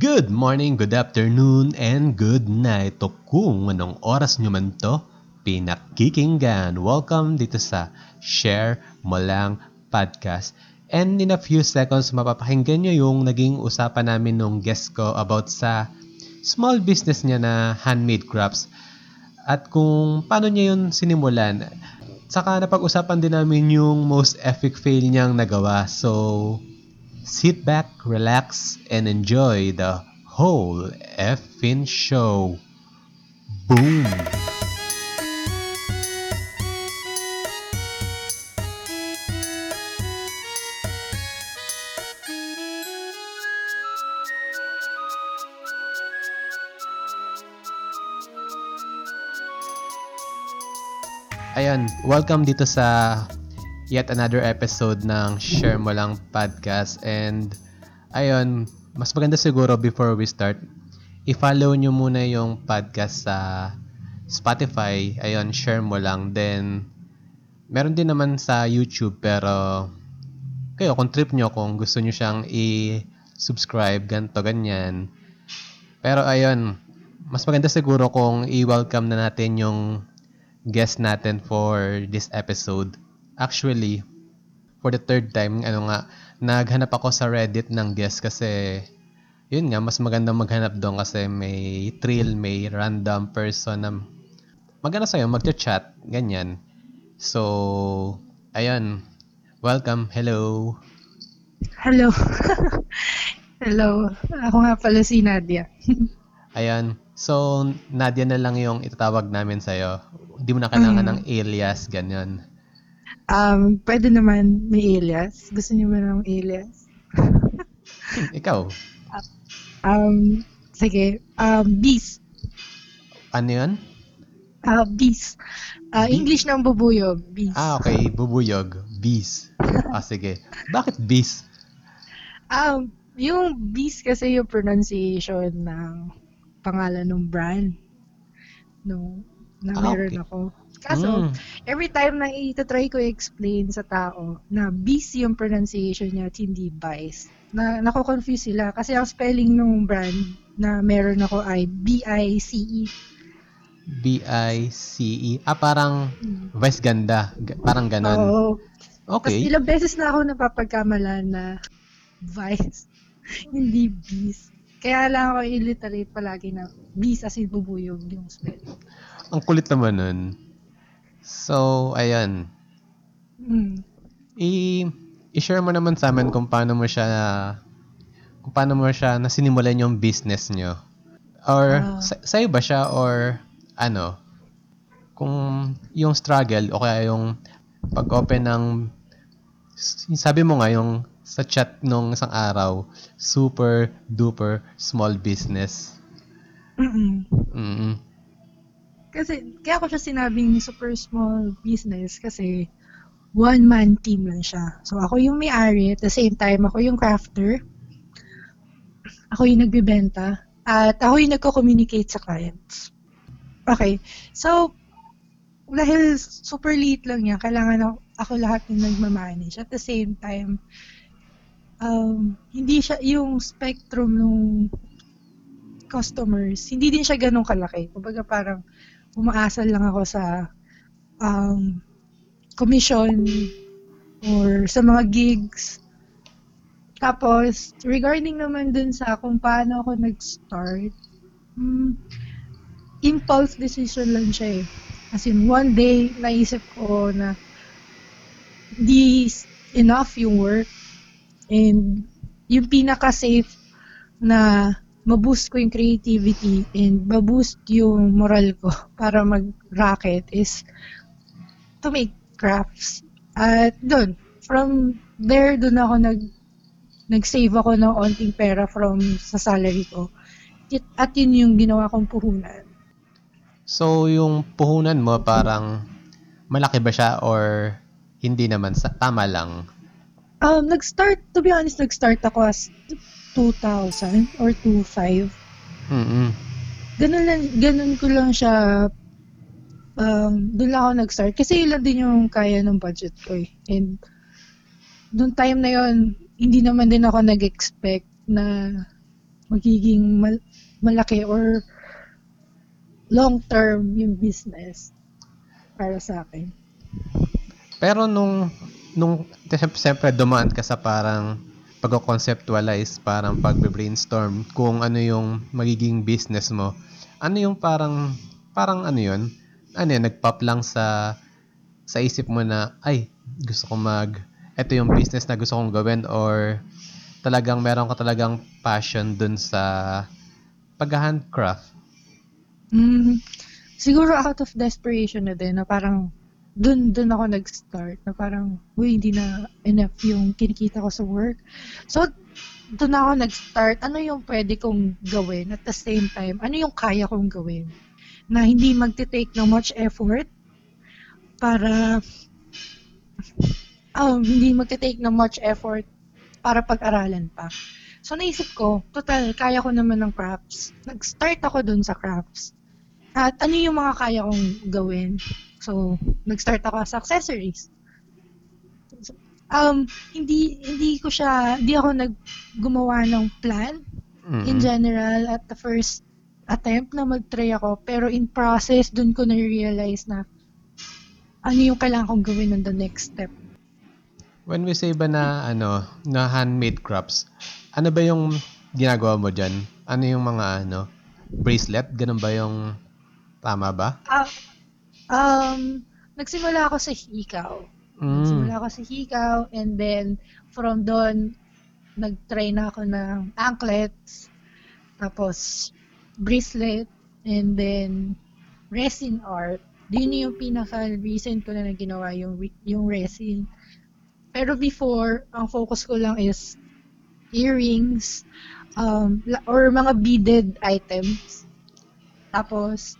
Good morning, good afternoon, and good night. O kung anong oras nyo man to, pinakikinggan. Welcome dito sa Share Mo Lang Podcast. And in a few seconds, mapapakinggan nyo yung naging usapan namin nung guest ko about sa small business niya na handmade crafts. At kung paano niya yun sinimulan. Saka napag-usapan din namin yung most epic fail niyang nagawa. So, sit back, relax, and enjoy the whole effing show. Boom! Ayan, welcome dito sa yet another episode ng Share Mo Lang Podcast. And, ayun, mas maganda siguro before we start, i-follow nyo muna yung podcast sa Spotify. Ayun, share mo lang. Then, meron din naman sa YouTube, pero kayo, kung trip nyo, kung gusto nyo siyang i-subscribe, ganto ganyan. Pero ayun, mas maganda siguro kung i-welcome na natin yung guest natin for this episode. Actually, for the third time, ano nga, naghanap ako sa Reddit ng guest kasi yun nga, mas maganda maghanap doon kasi may thrill, may random person na maganda sa'yo, mag-chat, ganyan. So, ayun. Welcome. Hello. Hello. Hello. Ako nga pala si Nadia. Ayan. So, Nadia na lang yung itatawag namin sa'yo. Hindi mo na kailangan Mm. ng alias, ganyan. Um, pwede naman may alias. Gusto niyo ba ng alias? Ikaw, Um, sige. Um, bees. ano yun? Uh, bees. Uh, Bee? English ng bubuyog. Bees. Ah, okay. Bubuyog. Bees. Ah, sige. Bakit bees? Um, yung bees kasi yung pronunciation ng pangalan ng brand. No, na Ah, meron okay. ako. Kaso, Mm. every time na ita-try ko i-explain sa tao na bees yung pronunciation niya at hindi bice, na nako-confuse sila kasi ang spelling ng brand na meron ako ay B-I-C-E. B-I-C-E. Ah, parang Mm. Vice Ganda. Parang ganon. Oo. Tapos Okay. ilang beses na ako napapagkamalan na vice, hindi bees. Kaya lang ako illiterate palagi na bees as in bubuyog yung spelling. Ang kulit naman nun. So, ayan. Mm. I- i-share mo naman sa amin kung paano mo siya kung paano mo siya nasinimulan yung business nyo. Or, Ah. sa- sa'yo ba siya or ano? Kung yung struggle o kaya yung pag-open ng sabi mo nga yung sa chat nung isang araw, super duper small business. Mm-mm. Mm. Kasi, kaya ko siya sinabing super small business kasi one-man team lang siya. So, ako yung may-ari, at the same time, ako yung crafter. Ako yung nagbibenta. At ako yung nagko-communicate sa clients. Okay. So, dahil super liit lang niya, kailangan ako, ako lahat yung nagmamanage. At the same time, um, hindi siya, yung spectrum ng customers, hindi din siya ganun kalaki. Kumbaga parang umaasal lang ako sa um, commission or sa mga gigs. Tapos, regarding naman dun sa kung paano ako nag-start, hmm, impulse decision lang siya eh. As in, one day, naisip ko na di enough yung work and yung pinaka-safe na ma-boost ko yung creativity and ma-boost yung moral ko para mag-racket is to make crafts. At doon, from there, doon ako nag nag-save ako ng onting pera from sa salary ko. At yun yung ginawa kong puhunan. So, yung puhunan mo parang malaki ba siya or hindi naman? Sa, tama lang. Um, nag-start, to be honest, nag-start ako as 2000 or 2005. Mm-mm. Ganun, lang, ganun ko lang siya, um, doon lang ako nag-start. Kasi yun lang din yung kaya ng budget ko eh. And, noong time na yon hindi naman din ako nag-expect na magiging mal- malaki or long term yung business para sa akin. Pero nung nung siyempre dumaan ka sa parang pag-conceptualize, parang pag-brainstorm kung ano yung magiging business mo. Ano yung parang parang ano yun? Ano yun, nag-pop lang sa sa isip mo na ay gusto ko mag ito yung business na gusto kong gawin or talagang meron ka talagang passion dun sa pag-handcraft? Mm, siguro out of desperation na din na parang dun dun ako nag-start na parang uy hindi na enough yung kinikita ko sa work. So dun ako nag-start ano yung pwede kong gawin at the same time ano yung kaya kong gawin na hindi magte-take ng much effort para um, hindi magte-take ng much effort para pag-aralan pa. So naisip ko, total, kaya ko naman ng crafts. Nag-start ako dun sa crafts. At ano yung mga kaya kong gawin? So, nag-start ako sa accessories. So, um, hindi hindi ko siya, hindi ako naggumawa ng plan Mm-mm. in general at the first attempt na mag-try ako. Pero in process, dun ko na-realize na ano yung kailangan kong gawin on the next step. When we say ba na ano, na handmade crafts, ano ba yung ginagawa mo diyan? Ano yung mga ano, bracelet, ganun ba yung tama ba? Ah, um, nagsimula ako sa hikaw. Mm. Nagsimula ako sa hikaw and then from doon nag-try na ako ng anklets, tapos bracelet, and then resin art. Yun yung pinaka-recent ko na, na ginawa, yung, yung resin. Pero before, ang focus ko lang is earrings, um, or mga beaded items. Tapos,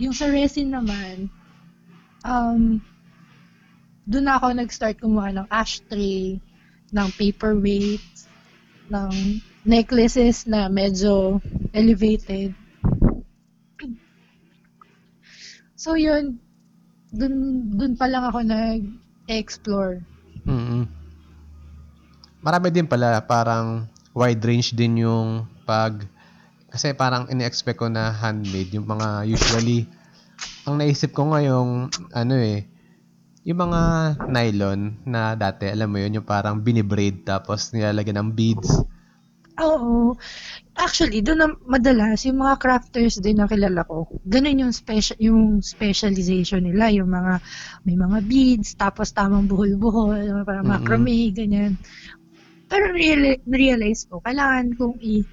yung sa resin naman, um, doon ako nag-start kumuha ng ashtray, ng paperweights, ng necklaces na medyo elevated. So yun, dun, dun pa lang ako nag-explore. mm Marami din pala, parang wide range din yung pag kasi parang ini-expect ko na handmade yung mga usually ang naisip ko ngayong ano eh yung mga nylon na dati alam mo yun yung parang binibraid tapos nilalagyan ng beads Oo. Actually, doon na madalas yung mga crafters din na kilala ko. Ganun yung special yung specialization nila, yung mga may mga beads, tapos tamang buhol-buhol, parang Mm-mm. macrame, ganyan. Pero reali- realize ko, kailangan kong i-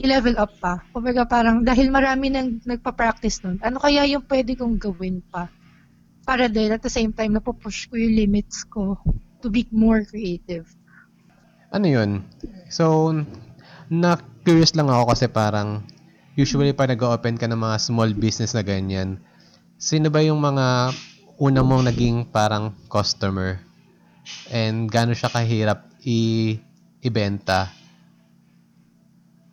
i-level up pa. Kumbaga parang dahil marami nang nagpa-practice nun, ano kaya yung pwede kong gawin pa? Para din at the same time, napupush ko yung limits ko to be more creative. ano yun so na curious lang ako kasi parang usually pag nag-open ka ng mga small business na ganyan sino ba yung mga una mong naging parang customer and gaano siya kahirap i ibenta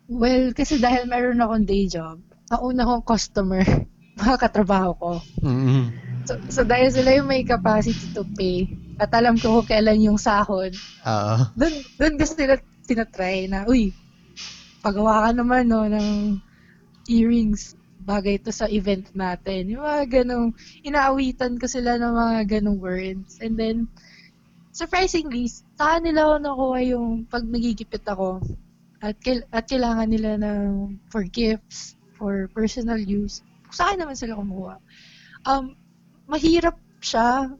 Well, kasi dahil meron akong day job, ang una kong customer, mga katrabaho ko. mm So, so dahil sila yung may capacity to pay, at alam ko kung kailan yung sahod, Oo. dun, dun kasi nila tinatry na, uy, pagawa ka naman no, ng earrings, bagay to sa event natin. Yung mga ganong, inaawitan ko sila ng mga ganong words. And then, surprisingly, saan nila ako nakuha yung pag nagigipit ako at, kail- at kailangan nila ng for gifts, for personal use. Sa akin naman sila kumuha. Um, mahirap siya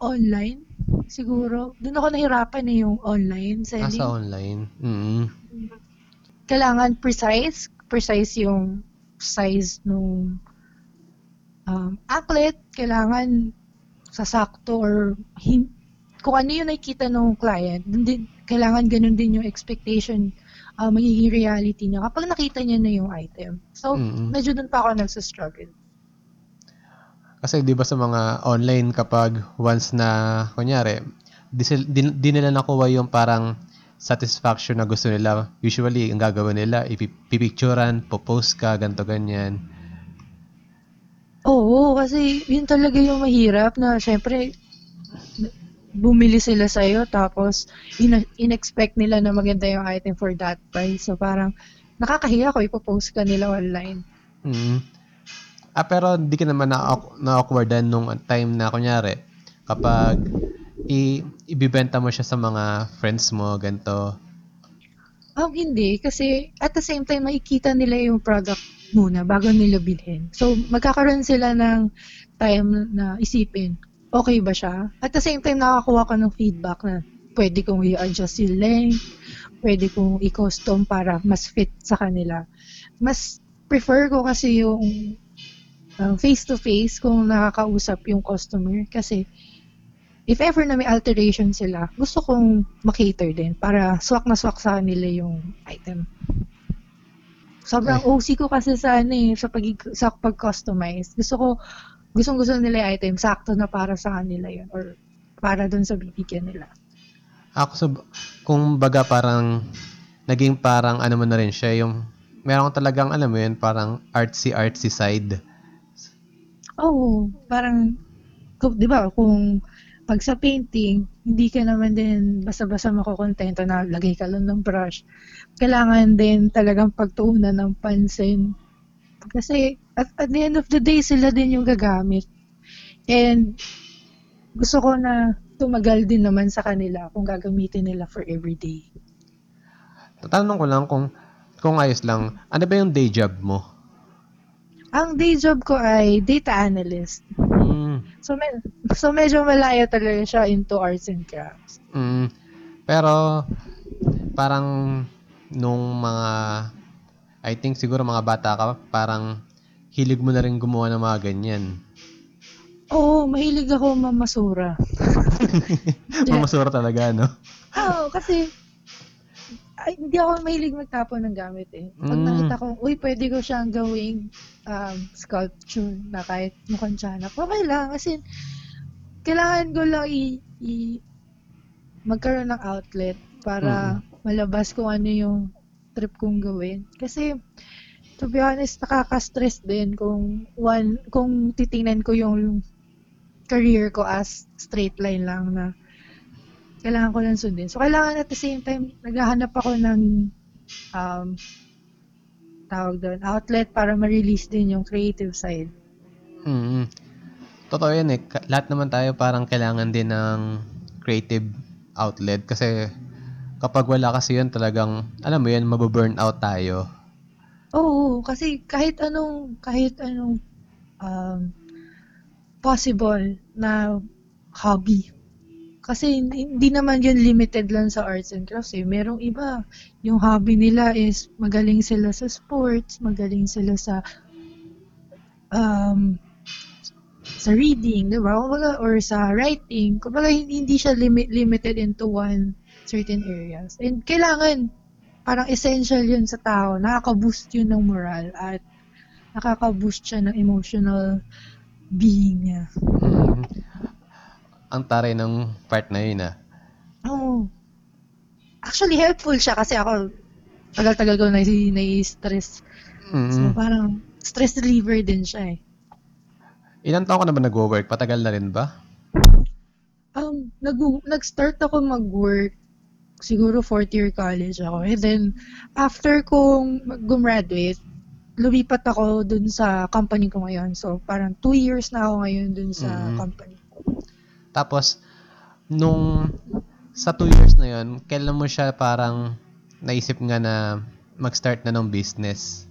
online, siguro. Doon ako nahirapan eh yung online Ah, selling. sa online. mm Kailangan precise, precise yung size nung um, anklet. Kailangan sasakto or hin- kung ano yung nakikita ng client, dun din, kailangan ganun din yung expectation, uh, magiging reality niya kapag nakita niya na yung item. So, Mm-mm. medyo dun pa ako nagsastruggle. Kasi 'di ba sa mga online kapag once na kunyari di, di, di nila nakuha yung parang satisfaction na gusto nila. Usually ang gagawin nila ipipicturean, popost ka, ganto ganyan. Oo, kasi yun talaga yung mahirap na syempre bumili sila sa'yo tapos in- in-expect nila na maganda yung item for that price. So parang nakakahiya ko ipopost ka nila online. Mm. Ah, pero hindi ka naman na- na-awkwardan nung time na, kunyari, kapag i- ibibenta mo siya sa mga friends mo, ganito. Um, hindi, kasi at the same time, makikita nila yung product muna bago nila bilhin. So, magkakaroon sila ng time na isipin, okay ba siya? At the same time, nakakuha ka ng feedback na pwede kong i-adjust yung length, pwede kong i-custom para mas fit sa kanila. Mas prefer ko kasi yung um, face-to-face kung nakakausap yung customer kasi if ever na may alteration sila, gusto kong makater din para swak na swak sa kanila yung item. Sobrang Ay. OC ko kasi sa ano eh, sa, pag, sa pag-customize. Gusto ko, gustong gusto nila yung item, sakto na para sa kanila yun or para dun sa bibigyan nila. Ako sa, kung baga parang, naging parang ano mo na rin siya, yung, meron ko talagang, alam mo yun, parang artsy-artsy side. Oo, parang, kung- di ba, kung pag sa painting, hindi ka naman din basta-basta makukontento na lagay ka lang ng brush. Kailangan din talagang pagtuunan ng pansin. Kasi at, at the end of the day, sila din yung gagamit. And gusto ko na tumagal din naman sa kanila kung gagamitin nila for everyday. Tatanong ko lang kung, kung ayos lang, ano ba yung day job mo? Ang day job ko ay data analyst. Mm, So, med- so medyo malayo talaga siya into arts and crafts. mm, pero, parang, nung mga, I think siguro mga bata ka, parang, hilig mo na rin gumawa ng mga ganyan. Oo, mahilig ako mamasura. Mamasura talaga, no? Oo, kasi ay, hindi ako mahilig magtapon ng gamit eh. Pag Mm. nakita ko, uy, pwede ko siyang gawing um, sculpture na kahit mukhang tiyanak. Okay lang, kasi kailangan ko lang i, i- magkaroon ng outlet para malabas kung ano yung trip kong gawin. Kasi, to be honest, nakaka-stress din kung one, kung titingnan ko yung career ko as straight line lang na kailangan ko lang sundin. So, kailangan at the same time, naghahanap ako ng um, tawag doon, outlet para ma-release din yung creative side. Mm. Totoo yan eh. Lahat naman tayo parang kailangan din ng creative outlet kasi kapag wala kasi yun talagang, alam mo yun, mababurn out tayo. Oo, kasi kahit anong, kahit anong um, possible na hobby. Kasi hindi naman yun limited lang sa arts and crafts eh. Merong iba, yung hobby nila is magaling sila sa sports, magaling sila sa um, sa reading, di ba? Or sa writing. Kumbaga, hindi, hindi siya limit, limited into one certain areas. And kailangan, parang essential yun sa tao. Nakaka-boost yun ng moral at nakaka-boost siya ng emotional being niya. Mm. Ang taray ng part na yun ah. Oo. Actually, helpful siya kasi ako, tagal-tagal ko na nai-stress. Mm. So, parang stress reliever din siya eh. Ilan taon ka na ba nag-work? Patagal na rin ba? Um, nag nag-start ako mag-work siguro fourth year college ako. And then, after kong gumraduate, lumipat ako dun sa company ko ngayon. So, parang two years na ako ngayon dun sa Mhm. company. Tapos, nung sa two years na yun, kailan mo siya parang naisip nga na mag-start na ng business?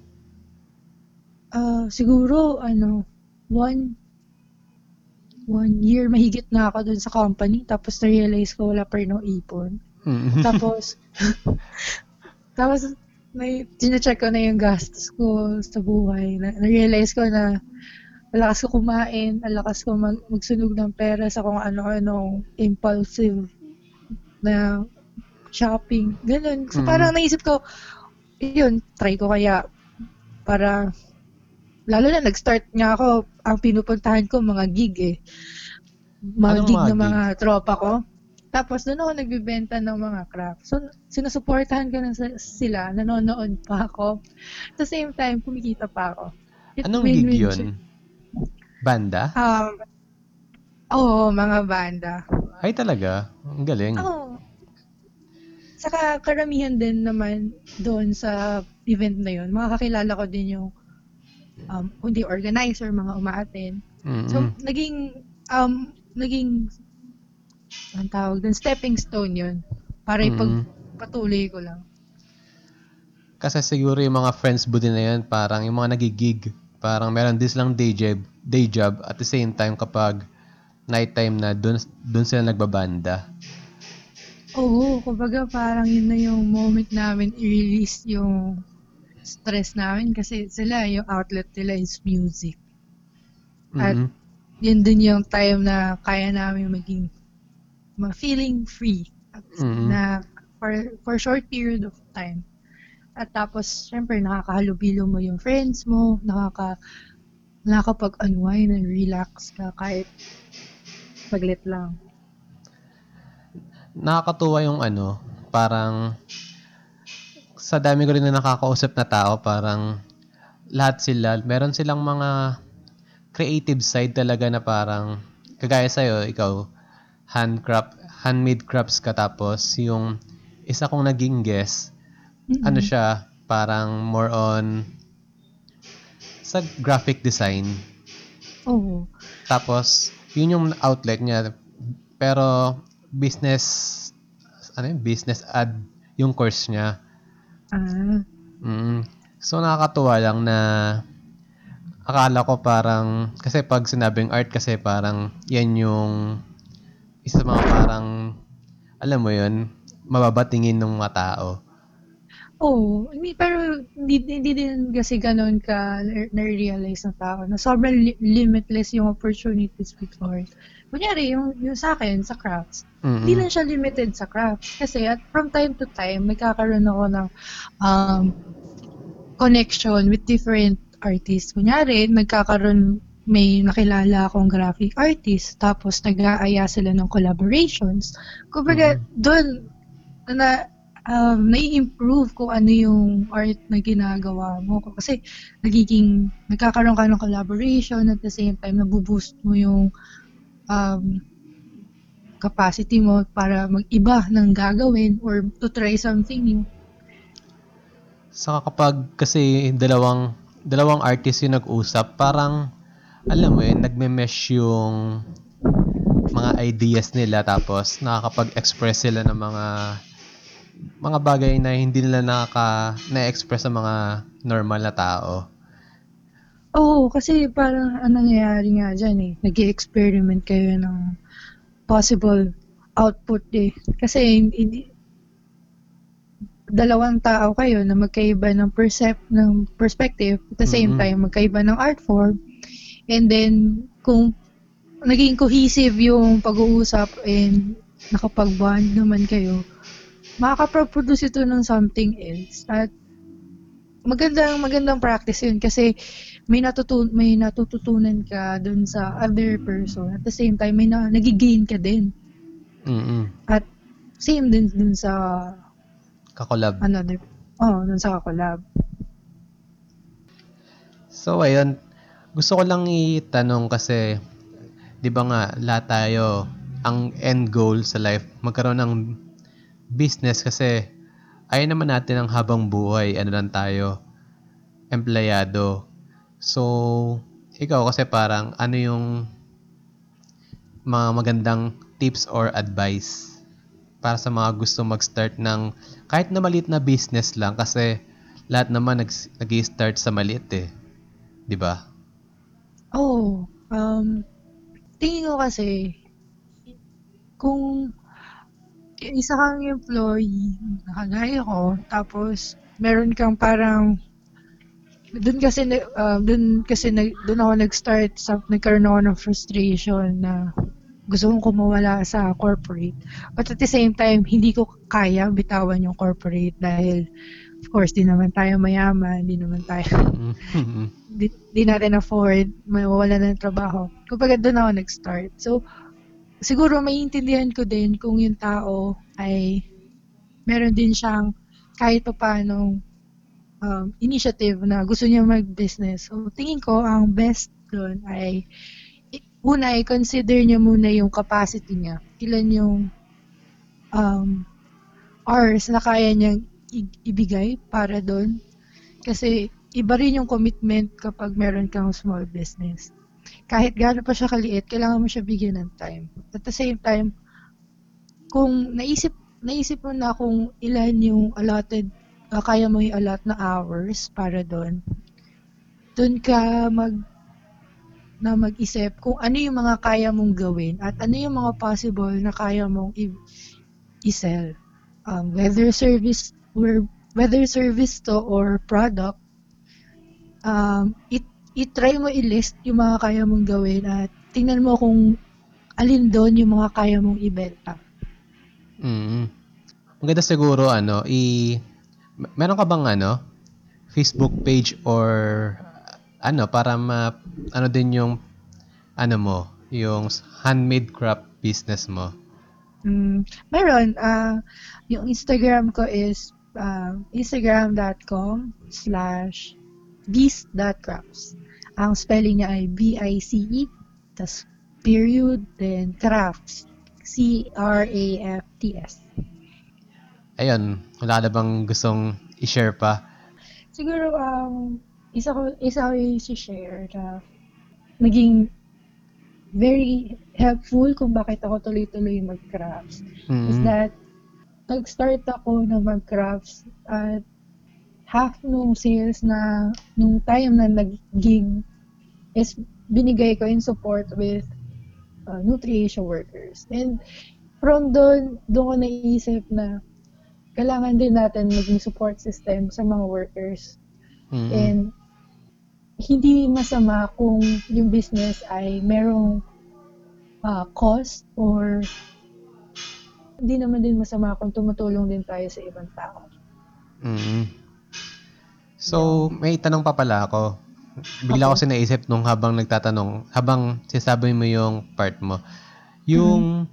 Ah, siguro, ano, one, one year mahigit na ako dun sa company. Tapos, na-realize ko wala pa rin akong ipon. Mm. Tapos, tapos, may, chinecheck ko na yung gastos ko sa buhay. Na, na-realize ko na malakas ko kumain, malakas ko mag, magsunog ng pera sa kung ano-ano impulsive na shopping. Ganun. So, Mhm. parang naisip ko, yun, try ko kaya para, lalo na nag-start nga ako, ang pinupuntahan ko, mga gig eh. Mga Anong gig mga ng gig? mga tropa ko. Tapos doon ako nagbibenta ng mga craft. So, sinusuportahan ko na sila, nanonood pa ako. At the same time, kumikita pa ako. It Anong gig yun? Banda? Um, oo, mga banda. Ay talaga? Ang galing. Oo. Saka karamihan din naman doon sa event na yun, makakakilala ko din yung um, hindi organizer, mga umaaten. So, Mm-mm. naging, um, naging, ang tawag dun, stepping stone yun. Para ipagpatuloy ko lang. Kasi siguro yung mga friends buddy na yun, parang yung mga nagigig, parang meron din silang day job, day job at the same time kapag nighttime na dun, dun sila nagbabanda. Oo, kumbaga parang yun na yung moment namin i-release yung stress namin kasi sila, yung outlet nila is music. At Mm-mm. yun din yung time na kaya namin maging ma- feeling free at Mm-mm. na for, for short period of time. At tapos, syempre, nakakahalubilo mo yung friends mo, nakaka, nakakapag-unwind and relax ka kahit saglit lang. Nakakatuwa yung ano, parang sa dami ko rin na nakakausap na tao, parang lahat sila, meron silang mga creative side talaga na parang, kagaya sa'yo, ikaw, handcraft, handmade crafts ka tapos yung isa kong naging guest, Mm-mm. ano siya, parang more on sa graphic design. Oo. Tapos, yun yung outlet niya. Pero, business, ano yun, business ad yung course niya. Ah, Mm. So, nakakatuwa lang na akala ko parang, kasi pag sinabing art kasi parang yan yung isa sa mga parang, alam mo yun, mababatingin ng mga tao. Oo, hindi, pero hindi, hindi din kasi ganun ka na- na-realize ng tao na sobrang li- limitless yung opportunities art. Kunyari, yung, yung sa akin, sa crafts, hindi Mm-mm. lang siya limited sa crafts. Kasi at from time to time, nagkakaroon ako ng um, connection with different artists. Kunyari, nagkakaroon, may nakilala akong graphic artist, tapos nag-aaya sila ng collaborations. Kumbaga, doon, na, um, nai-improve kung ano yung art na ginagawa mo. Kasi, nagiging, nagkakaroon ka ng collaboration at the same time, nabuboost mo yung um, capacity mo para mag-iba ng gagawin or to try something new. Saka kapag kasi dalawang dalawang artist yung nag-usap, parang alam mo yun, nagme-mesh yung mga ideas nila tapos nakakapag-express sila ng mga mga bagay na hindi nila nakaka na-express sa mga normal na tao. Oo, kasi parang ang nangyayari nga dyan eh, nag experiment kayo ng possible output eh. Kasi hindi, dalawang tao kayo na magkaiba ng percep ng perspective at the same Mhm. time magkaiba ng art form and then kung naging cohesive yung pag-uusap and nakapag-bond naman kayo makaka-produce ito ng something else. At magandang magandang practice yun kasi may natutun may natututunan ka dun sa other person. At the same time may na, nagigain ka din. Mm. at same din dun sa Kakolab. another oh dun sa collab So ayun, gusto ko lang itanong kasi 'di ba nga lahat tayo ang end goal sa life magkaroon ng business kasi ayaw naman natin ang habang buhay ano lang tayo empleyado. So ikaw kasi parang ano yung mga magandang tips or advice para sa mga gusto mag-start ng kahit na maliit na business lang kasi lahat naman nag nag-start sa maliit eh. 'Di ba? Oh um tingin ko kasi kung isa kang employee nakagaya ko tapos meron kang parang doon kasi uh, doon kasi doon ako nag-start sa nagkaroon ako ng frustration na gusto kong kumawala sa corporate. But at the same time, hindi ko kaya bitawan yung corporate dahil of course, di naman tayo mayaman, di naman tayo di, di natin afford, mawawala ng trabaho. Kumbaga doon ako nag-start. So, siguro maiintindihan ko din kung yung tao ay meron din siyang kahit pa paano um, initiative na gusto niya mag-business. So, tingin ko ang best doon ay una, i-consider niya muna yung capacity niya. Ilan yung um, hours na kaya niyang ibigay para doon. Kasi iba rin yung commitment kapag meron kang small business. Kahit gaano pa siya kaliit, kailangan mo siya bigyan ng time. At the same time, kung naisip naisip mo na kung ilan yung allotted, uh, kaya mo i-allot na hours para doon, doon ka mag na mag-isip kung ano yung mga kaya mong gawin at ano yung mga possible na kaya mong i- i-sell. Um, whether service or whether service to or product, um, it, i-try mo i-list yung mga kaya mong gawin at tingnan mo kung alin doon yung mga kaya mong ibenta. Mm. Maganda siguro ano, i meron ka bang ano, Facebook page or ano para ma ano din yung ano mo, yung handmade craft business mo. Mm, meron. ah yung Instagram ko is uh, instagram.com slash beast.crafts. Ang spelling niya ay B-I-C-E, tas period, then crafts. C-R-A-F-T-S. Ayun, wala na bang gustong i-share pa? Siguro, um, isa ko, isa ko yung share na naging very helpful kung bakit ako tuloy-tuloy mag-crafts. Is Mm. that, nag-start ako na mag-crafts at half nung sales na, nung time na nag-gig is binigay ko in support with uh, nutrition workers. And from doon, doon ko naisip na kailangan din natin maging support system sa mga workers Mm. And hindi masama kung yung business ay merong ah, cost or hindi naman din masama kung tumutulong din tayo sa ibang tao. Mm. So, may tanong pa pala ako. Bigla ko Okay. sinaisip nung habang nagtatanong, habang sinasabi mo yung part mo. Yung,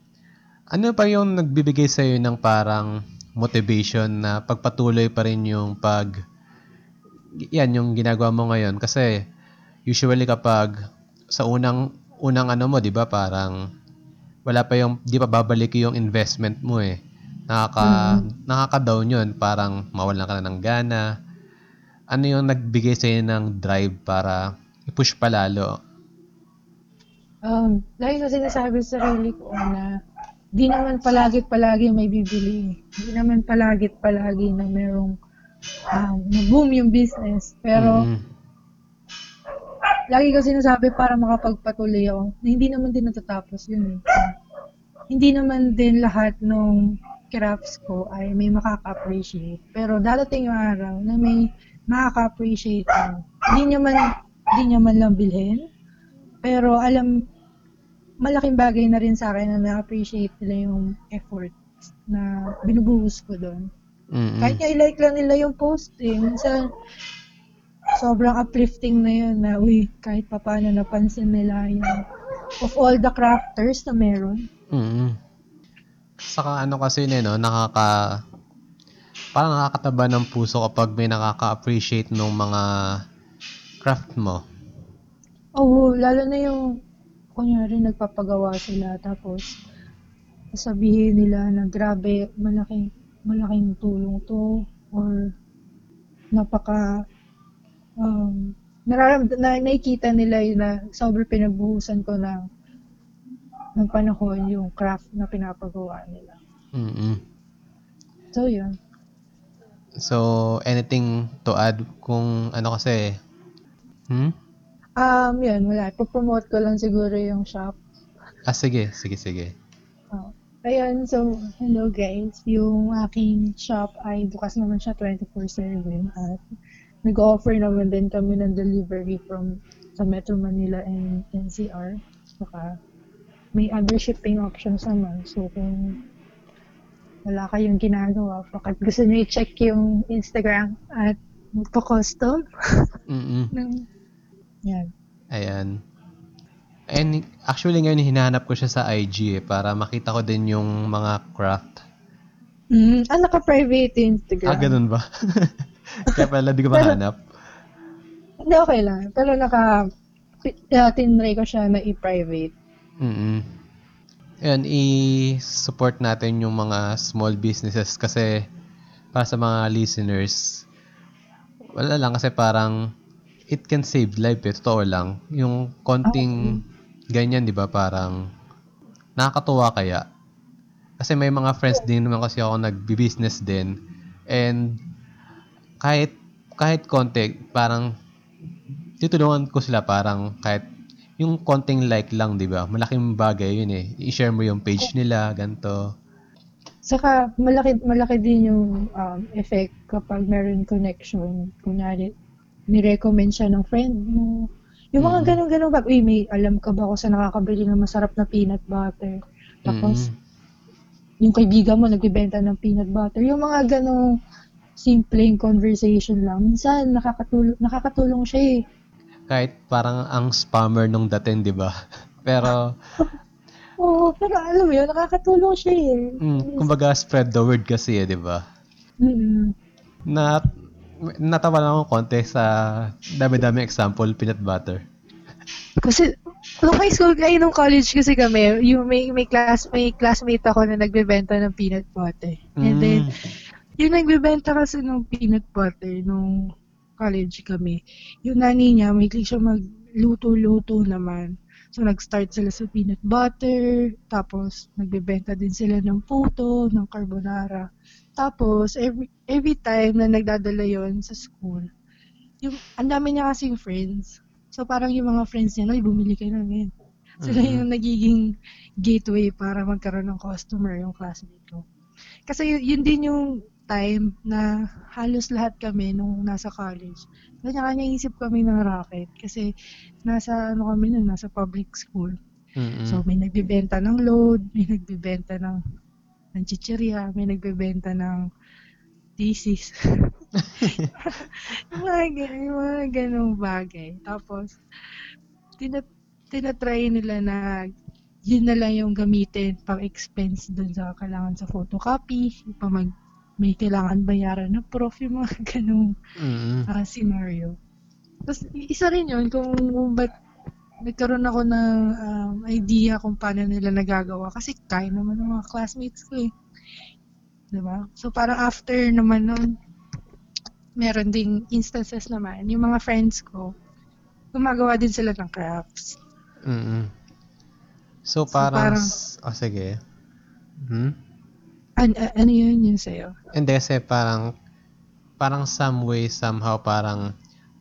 ano pa yung nagbibigay sa'yo ng parang motivation na pagpatuloy pa rin yung pag, yan, yung ginagawa mo ngayon. Kasi, usually kapag sa unang, unang ano mo, di ba, parang, wala pa yung, di pa babalik yung investment mo eh. Nakaka, nakaka-down yun. Parang mawalan ka na ng gana. Ano yung nagbigay sa'yo ng drive para i-push pa lalo? Um, dahil sa sinasabi sa sarili ko na di naman palagi-palagi may bibili. Di naman palagi-palagi na merong um, boom yung business. Pero Mm. lagi ko sinasabi para makapagpatuloy ako na hindi naman din natatapos yun. eh. Hindi naman din lahat ng crafts ko ay may makaka-appreciate. Pero dadating yung araw na may makaka-appreciate. Hindi naman, hindi naman lang bilhin. Pero alam, malaking bagay na rin sa akin na na-appreciate nila yung effort na binubuhos ko doon. Mm-mm. Kahit nga i-like lang nila yung post eh. Minsan, sobrang uplifting na yun na, uy, kahit pa paano napansin nila yung of all the crafters na meron. mm Saka ano kasi yun eh, no, nakaka... Parang nakakataba ng puso kapag may nakaka-appreciate ng mga craft mo. Oo, lalo na yung, kunyari, nagpapagawa sila, tapos, sabihin nila na grabe, malaking, malaking tulong to, or napaka, um, nararam, na, nakikita nila yun na sobrang pinagbuhusan ko ng, ng panahon yung craft na pinapagawa nila. mm So, yun. So, anything to add kung ano kasi... Hmm? Um, yun, wala. Ipopromote ko lang siguro yung shop. Ah, sige, sige, sige. Oh. Ayun, so, hello guys. Yung aking shop ay bukas naman siya 24-7 at nag-offer naman din kami ng delivery from sa Metro Manila and NCR. Saka may other shipping options naman. So, kung wala kayong ginagawa, bakit gusto niyo i-check yung Instagram at magpa-custom mm ng yan. Ayan. And actually ngayon hinahanap ko siya sa IG eh, para makita ko din yung mga craft. Mm, ah, naka-private yung Instagram. Ah, ganun ba? Kaya pala di ko mahanap. Hindi, okay lang. Pero naka, uh, tinry ko siya na i-private. Mm. Ayan, i-support natin yung mga small businesses kasi para sa mga listeners, wala lang kasi parang it can save life eh. Totoo lang. Yung konting ganyan, di ba, parang nakakatuwa kaya. Kasi may mga friends din naman kasi ako nagbi-business din. And kahit kahit konti, parang tutulungan ko sila parang kahit yung konting like lang, di ba? Malaking bagay yun eh. I-share mo yung page nila, ganto. Saka malaki malaki din yung um, effect kapag meron connection. Kunyari, ni-recommend siya ng friend mo. Yung mga Mm. ganun-ganun ba? Uy, may alam ka ba ako sa nakakabili ng masarap na peanut butter? Tapos, Mm. yung kaibigan mo nagbebenta ng peanut butter. Yung mga ganong simpleng conversation lang. Minsan, nakakatulong, nakakatulong siya eh. Kahit parang ang spammer nung dating, di ba? Pero, Oo, pero alam mo yun, nakakatulong siya eh. mm, kumbaga spread the word kasi eh, di ba? Mm-mm. Na, natawa lang ako konti sa dami-dami example peanut butter. Kasi, nung high school, ay nung college kasi kami, yung may, may, class, may classmate ako na nagbebenta ng peanut butter. And then, Mm. yung nagbebenta kasi ng peanut butter nung college kami, yung nani niya, may siya magluto-luto naman. So, nag-start sila sa peanut butter, tapos nagbebenta din sila ng puto, ng carbonara. Tapos, every, every time na nagdadala yon sa school, yung, ang dami niya kasing friends. So, parang yung mga friends niya, ay, bumili kayo ng yan. Sila Mhm. yung nagiging gateway para magkaroon ng customer yung classmate ko. Kasi yun, yun din yung time na halos lahat kami nung nasa college. Kanya-kanya isip kami ng racket kasi nasa ano kami nun, nasa public school. Mm-mm. So may nagbebenta ng load, may nagbebenta ng ng chichirya, may nagbebenta ng thesis. yung mga, yung mga ganong bagay. Tapos, tina, tinatry nila na yun na lang yung gamitin pang expense dun sa kailangan sa photocopy, pa mag, may kailangan bayaran na prof, yung mga ganong Mm-mm. ah, scenario. Tapos, isa rin yun kung ba't nagkaroon ako ng um, idea kung paano nila nagagawa. Kasi kaya naman ng mga classmates ko eh. Diba? So, parang after naman nun, meron ding instances naman. Yung mga friends ko, gumagawa din sila ng crafts. Mm-mm. So, So, parang... parang- s- Oh, sige. Hmm? An- a- ano yun yun sa'yo? Hindi kasi parang... Parang some way, somehow, parang...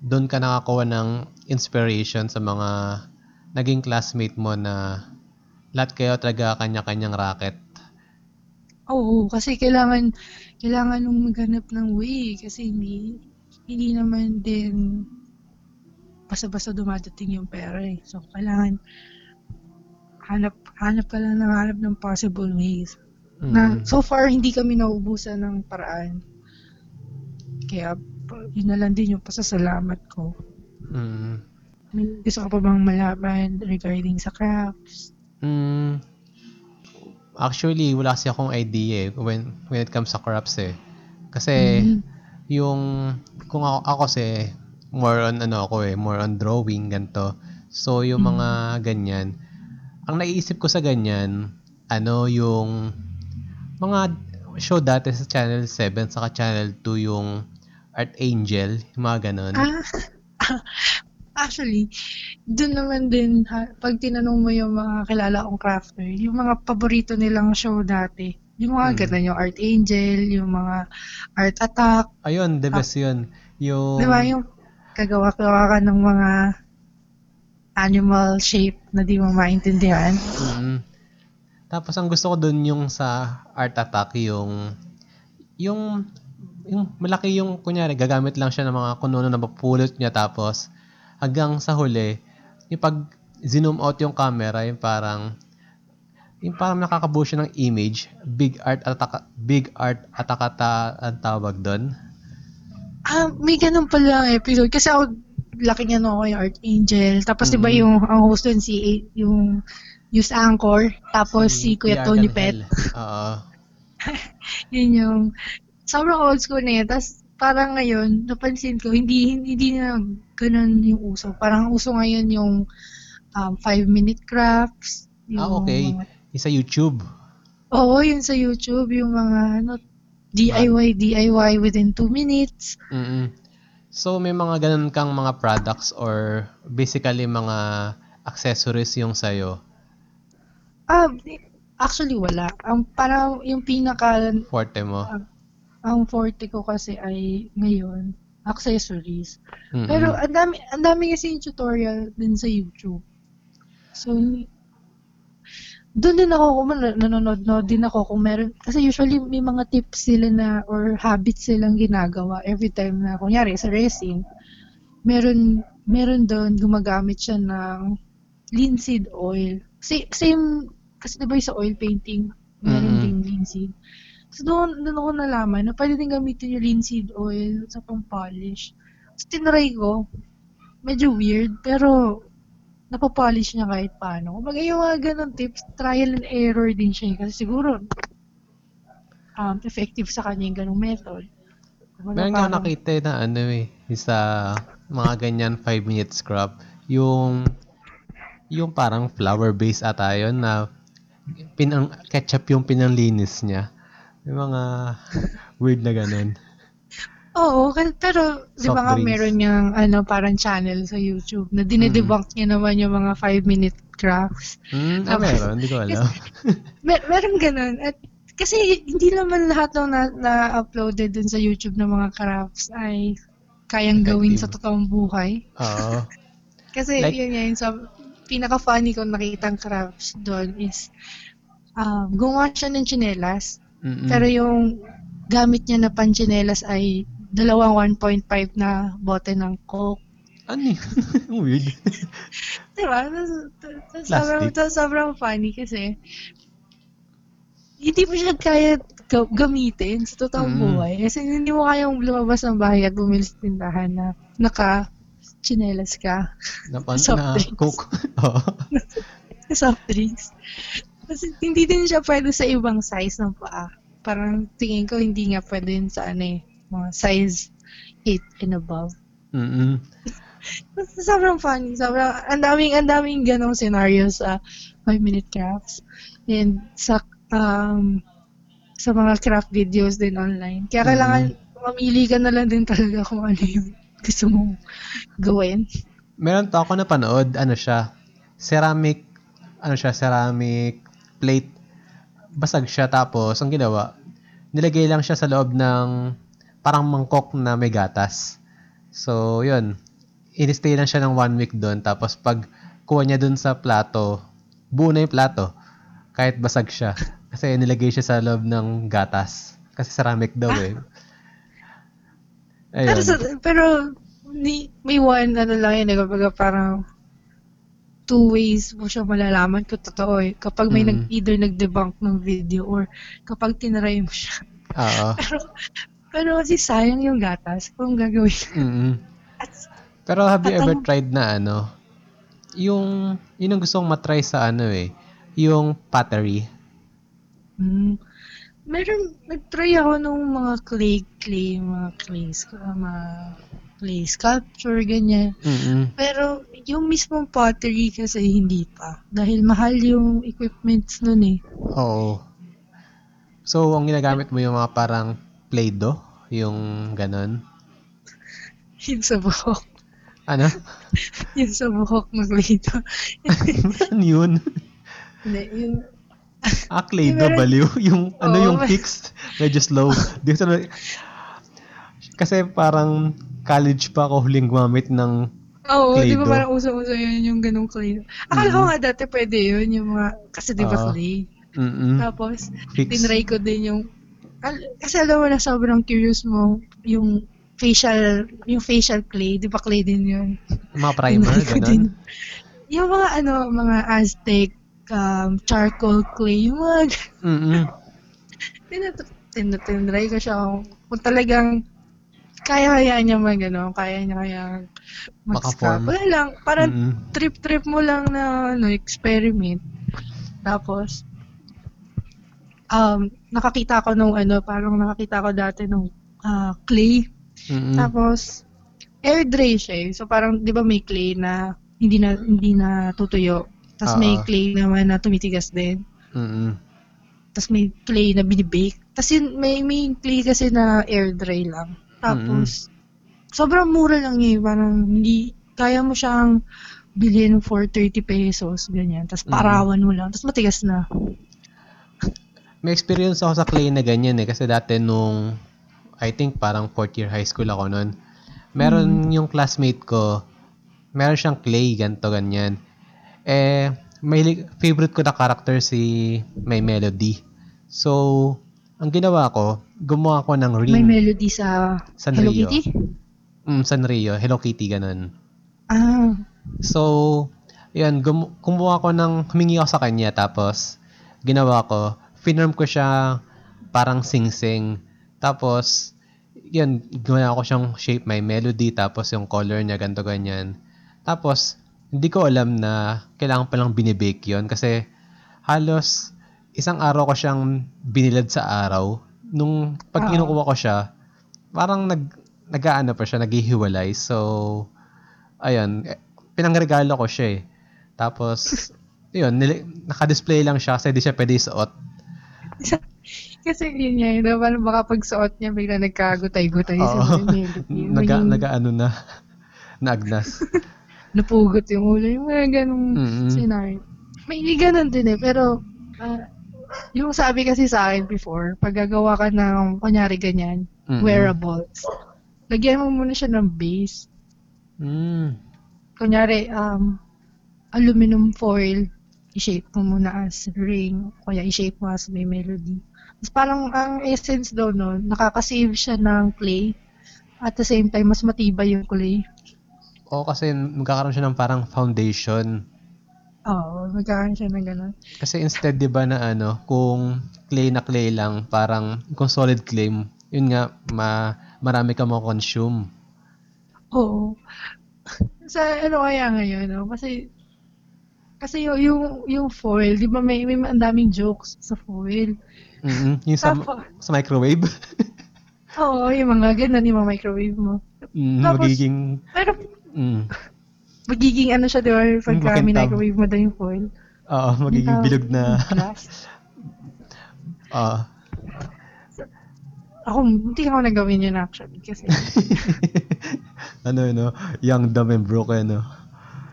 Doon ka nakakuha ng inspiration sa mga naging classmate mo na lahat kayo talaga kanya-kanyang racket. Oo, kasi kailangan kailangan nung maghanap ng way kasi hindi hindi naman din basta-basta dumadating yung pera eh. So, kailangan hanap hanap ka lang ng hanap ng possible ways. Na Mm. so far hindi kami naubusan ng paraan. Kaya yun na lang din yung pasasalamat ko. Mm. May gusto ka pa bang malaman regarding sa crafts? Mm, actually, wala kasi akong idea eh, when, when it comes sa crops eh. Kasi, Mhm. yung, kung ako, ako kasi, more on ano ako eh, more on drawing, ganto. So, yung Mm. mga ganyan, ang naiisip ko sa ganyan, ano, yung, mga show dati sa Channel 7, saka Channel 2, yung Art Angel, yung mga ganon. Ah, actually, dun naman din, ha, pag tinanong mo yung mga kilala kong crafter, yung mga paborito nilang show dati, yung mga Mm. ganun, yung Art Angel, yung mga Art Attack, Ayun, the best yun. Yung, di ba, yung kagawa-gawa ka ng mga animal shape na di mo maintindihan. Mm. Tapos ang gusto ko dun yung sa Art Attack yung yung yung malaki yung kunyari gagamit lang siya ng mga kununo na mapupulot niya tapos hanggang sa huli yung pag zoom out yung camera yung parang yung parang nakakabuo siya ng image big art attack big art attack ata ang tawag doon Ah, may ganun pala episode. Kasi ako, laki niya no ako yung Art Angel. Tapos di ba Mhm. yung, ang host dun si, yung news anchor. Tapos si, Kuya Tony Pet. Oo. Yun yung, sobrang old school na yun. Tapos parang ngayon, napansin ko, hindi, hindi na ganun yung uso. Parang uso ngayon yung um, five minute crafts, Ah, okay. mga- Yung sa YouTube. oo, yun sa YouTube, yung mga ano, DIY, DIY within 2 minutes. mm So, may mga ganun kang mga products or basically mga accessories yung sa'yo. Ah, actually wala. Ang parang yung pinaka Forte mo. ang forte ko kasi ay ngayon accessories. Mm-mm. Pero ang dami ang dami kasi yung tutorial din sa YouTube. So doon din ako kung nanonood no din ako kung meron kasi usually may mga tips sila na or habits silang ginagawa every time na kunyari sa racing meron meron doon gumagamit siya ng linseed oil. Same, same kasi diba yung sa oil painting meron Mm. ding linseed. So doon, doon ako nalaman na pwede din gamitin yung linseed oil sa pang polish. So tinry ko, medyo weird, pero napapolish niya kahit paano. Kumbaga yung mga ganun tips, trial and error din siya. eh. Kasi siguro, um, effective sa kanya yung ganung method. Kumbaga Meron nga nakita na ano eh, sa mga ganyan 5 minute scrub, yung yung parang flower base ata yun na pinang ketchup yung pinanlinis niya. Yung mga weird na ganun. Oo, pero di Soft ba nga drinks. meron niyang ano, parang channel sa YouTube na dinedebunk niya naman yung mga 5-minute crafts. Hmm, ah, meron, hindi ko alam. Mer- meron ganun. At kasi hindi naman lahat ng na- na-uploaded dun sa YouTube ng mga crafts ay kayang gawin sa totoong buhay. Oo. Kasi Like- yun nga, yung sa, pinaka-funny kong nakitang crafts doon is um, gumawa siya ng tsinelas. Mm-mm. Pero yung gamit niya na panchinelas ay dalawang 1.5 na bote ng Coke. ano yun? weird. Diba? Sobrang, sobrang funny kasi hindi mo siya kaya ga- gamitin sa totoong Mm. buhay. Kasi hindi mo kayang lumabas ng bahay at bumili sa tindahan na naka chinelas ka Napan, Soft na drinks. coke. Soft drinks. Kasi hindi din siya pwede sa ibang size ng paa. Parang tingin ko hindi nga pwede yun sa ano eh, mga size 8 and above. Mm-mm. Sobrang funny. Sobrang, ang daming, ang daming ganong scenario sa 5 Minute Crafts. And sa, um, sa mga craft videos din online. Kaya kailangan mamili ka na lang din talaga kung ano yung gusto mong gawin. Meron to ako napanood, ano siya, ceramic, ano siya, ceramic plate. Basag siya tapos, ang ginawa, nilagay lang siya sa loob ng parang mangkok na may gatas. So, yun. In-stay lang siya ng one week doon. Tapos, pag kuha niya doon sa plato, buo na yung plato. Kahit basag siya. Kasi nilagay siya sa loob ng gatas. Kasi ceramic daw eh. Ayun. Pero, sa, pero ni, may one, ano lang yun, eh, kapag parang two ways mo siya malalaman kung totoo eh. Kapag may Mm. nag, either nag-debunk ng video or kapag tinry mo siya. Oo. Pero, pero kasi sayang yung gatas kung gagawin. Mm-mm. At, Pero have you ever ang- tried na ano, yung, yun ang gusto kong matry sa ano eh, yung pottery. mm, meron, nag-try ako nung mga clay, clay, mga clay, uh, mga clay sculpture, ganyan. Mm-mm. Pero yung mismong pottery kasi hindi pa. Dahil mahal yung equipments nun eh. Oo. So, ang ginagamit mo yung mga parang Play-Doh, yung ganon. Yung sa buhok. Ano? Yung sa buhok ng Play-Doh. ano yun? Hindi, yung... Play-Doh Meron- baliw. Yung, ano Oo, yung fixed, medyo slow. Di ko sa- kasi parang college pa ako huling gumamit ng Oo, di ba parang uso-uso yun yung ganong clay. Akala ko nga dati pwede yun, yung mga... Kasi di ba Oo. clay? mm Tapos, fixed. tinry ko din yung... al- Kasi alam mo na sobrang curious mo yung facial, yung facial clay, di ba clay din yun? Mga primer, ko din. Yung mga ano, mga Aztec, um, charcoal clay, yung mga Mm-mm. tinat- tin- tinry ko siya kung, kung talagang kaya-kaya niya mag, ano, kaya niya kaya mag-scrap. Wala lang, parang Mm-mm. trip-trip mo lang na, ano, experiment. Tapos, um, nakakita ko nung, ano, parang nakakita ko dati nung ah, clay. Mm-mm. Tapos, air dry siya eh. So, parang, di ba may clay na hindi na, hindi na tutuyo. Tapos may clay naman na tumitigas din. Mm-mm. Tapos may clay na binibake. Tapos yun, may, may clay kasi na air dry lang. Tapos, sobrang mura lang eh. Parang hindi, kaya mo siyang bilhin for 30 pesos, ganyan. Tapos parawan mo lang. Tapos matigas na. May experience ako sa clay na ganyan eh. Kasi dati nung, I think parang fourth year high school ako noon. Meron yung classmate ko, meron siyang clay, ganto ganyan. Eh, may favorite ko na character si May Melody. So, ang ginawa ko, gumawa ko ng ring. May melody sa Hello Sanrio. Kitty? Mm, Sanrio, Hello Kitty, ganun. Ah, So, yun, gum- kumuha ko ng, humingi ako sa kanya, tapos, ginawa ko, finarm ko siya parang sing-sing. Tapos, yun, ginawa ko siyang shape, may melody, tapos yung color niya, ganto ganyan. Tapos, hindi ko alam na kailangan palang binibake yun kasi halos isang araw ko siyang binilad sa araw. Nung pag kinukuha ko siya, parang nag, nag-aano pa siya, naghihiwalay. So, ayun, eh, pinangregalo ko siya eh. Tapos, yun, nili- naka-display lang siya kasi di siya pwede isuot. kasi yun nga, yun, parang baka pagsuot niya, bigla nagkagutay-gutay Oo. Naga, Maging naga-ano na, naagnas. Napugot yung ulo. Yung mga ganong Mm-mm. scenario. May ganun din eh, pero ah, yung sabi kasi sa akin before, pag gagawa ka ng, kunyari ganyan, Mm-mm. wearables, lagyan mo muna siya ng base. Mm. Kunyari, um, aluminum foil, i-shape mo muna as ring, kaya i-shape mo as may melody. Tapos parang ang essence daw nun, nakakasave siya ng clay. At the same time, mas matibay yung clay. Oo, kasi magkakaroon siya ng parang foundation. Oo, magkakaroon siya ng ganun. Kasi instead, di ba na ano, kung clay na clay lang, parang kung solid clay, yun nga, ma, marami ka consume Oo. sa ano kaya ngayon, no? Kasi kasi yung yung, yung foil, 'di ba may may ang daming jokes sa foil. mm Yung sa, Tapos, sa microwave. oo, yung mga ganun, yung mga microwave mo. mm, Tapos- magiging, Pero mm, magiging ano siya, 'di ba, pagka makintab. microwave mo daw yung foil. oo, magiging Tawag- bilog na, oo. Ako, hindi ako nagawin yun actually kasi. ano, no, young, dumb, and broken, no.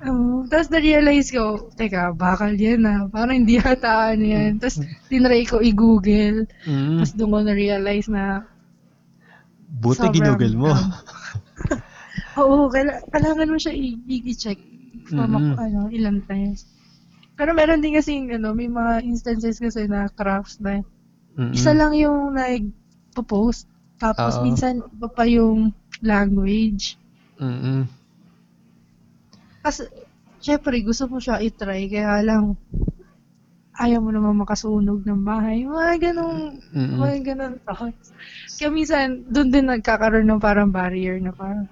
Um, tapos na-realize ko, teka, bakal yan ah. Parang hindi yata ano yan. Tapos tinry ko i-google. Mm, Tapos doon ko na-realize na buti sobrang, ginugol mo. um, Oo, kaila- kailangan mo siya i- i- i-check from Mm-mm. ano, ilang times. Pero meron din kasi ano, may mga instances kasi na crafts na Mm-mm. isa lang yung nag-post. Tapos Oo. minsan iba pa yung language. Mm-mm. Kasi, syempre, gusto mo siya i-try, kaya lang, ayaw mo naman makasunog ng bahay. Mga ganong, Mm-mm. mga ganong thoughts. Kaya minsan, doon din nagkakaroon ng parang barrier na parang,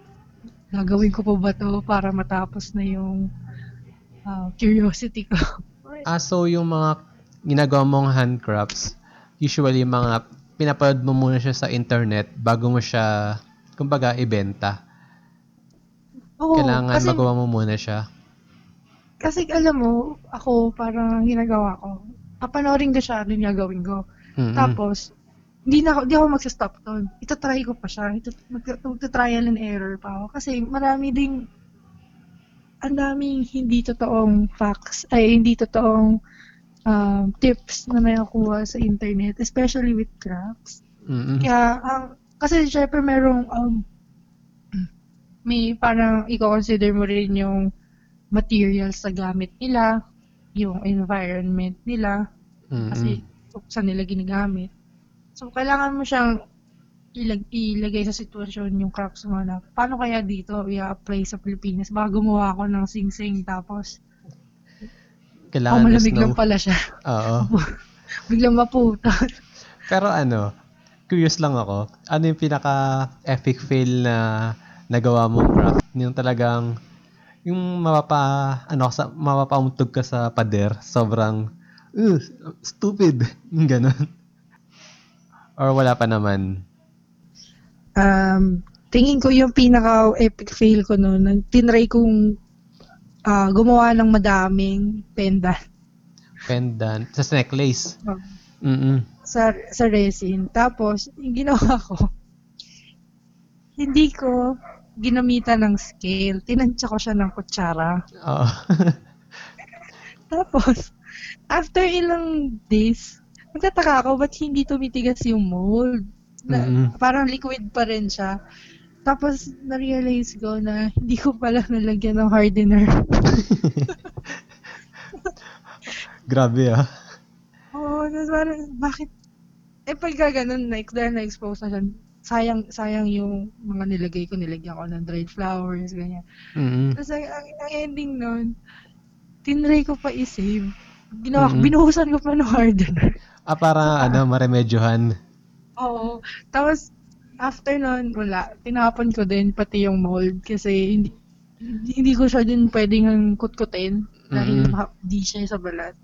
gagawin ko pa ba to para matapos na yung ah, curiosity ko. Ah, so yung mga ginagawa mong handcrafts, usually mga pinapanood mo muna siya sa internet bago mo siya, kumbaga, ibenta. Oo, Kailangan kasi, magawa mo muna siya. kasi alam mo, ako parang ginagawa ko, papanoorin ko siya, ano yung gagawin ko. Mm-mm. Tapos, hindi na ako, hindi ako magsa-stop doon. Itatry ko pa siya. Ito, mag- magta-trial and error pa ako. Kasi marami ding, ang daming hindi totoong facts, ay hindi totoong um, tips na nakukuha sa internet, especially with crafts. Mm-mm. Kaya, ang, kasi syempre merong, um, may parang i-consider mo rin yung materials na gamit nila, yung environment nila, Mm-mm. kasi saan nila ginagamit. So, kailangan mo siyang ilag ilagay sa sitwasyon yung crafts mo na paano kaya dito i-apply sa Pilipinas? Baka gumawa ako ng sing-sing tapos oh, Kailangan na malamig lang pala siya. Oo. Biglang maputa. Pero ano, curious lang ako, ano yung pinaka epic fail na nagawa mong craft? Yung talagang, yung mapapa, ano, sa, mapapamutog ka sa pader, sobrang, uh, stupid, ganun. Or wala pa naman. Um, tingin ko yung pinaka epic fail ko noon, tinry kong ah, gumawa ng madaming pendant Pendant. Sa necklace. Oh. Mm-mm. sa sa resin. Tapos, yung ginawa ko, hindi ko ginamitan ng scale. Tinansya ko siya ng kutsara. Oo. Tapos, after ilang days, nagtataka ako, ba't hindi tumitigas yung mold? Na, Mm-mm. Parang liquid pa rin siya. Tapos, na-realize ko na hindi ko pala nalagyan ng hardener. Grabe ah. Oo, oh, parang, bakit? Eh, pagka ganun, like, dahil na-expose na siya, sayang, sayang yung mga nilagay ko, nilagyan ko ng dried flowers, ganyan. Mm-mm. Tapos, ang, ang, ending nun, tinry ko pa i-save. Ginawa Mhm. binuhusan ko pa ng hardener. Ah, para ano, maremedyohan. Oo. Tapos, after nun, wala. Tinapon ko din pati yung mold kasi hindi, hindi ko siya din pwedeng kutkutin dahil Mhm. ma- di siya sa balat.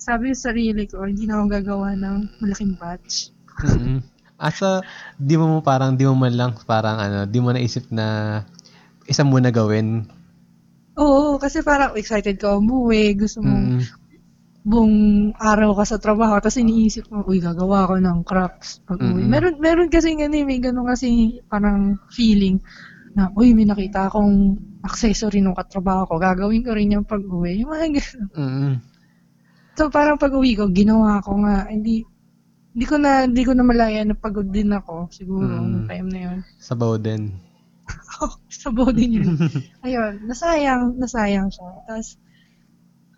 Sabi sa sarili ko, hindi na ako gagawa ng malaking batch. Mm-mm. Ah, so, di mo mo parang, di mo man lang parang ano, di mo naisip na isa muna gawin. Oo, kasi parang excited ka umuwi, gusto mo Mm. Buong araw ka sa trabaho, tapos iniisip mo, uy, gagawa ako ng crafts pag uwi. Mhm. Meron, meron kasi ganun, may ganun kasi parang feeling na, uy, may nakita akong accessory nung katrabaho ko, gagawin ko rin yung pag uwi. Yung mga ganun. Mm-mm. So parang pag uwi ko, ginawa ko nga, hindi, hindi ko na, hindi ko na malaya na pagod din ako, siguro, Mm. nung time na yun. Sabaw din. Sabaw din yun. Ayun, nasayang, nasayang siya. Tapos,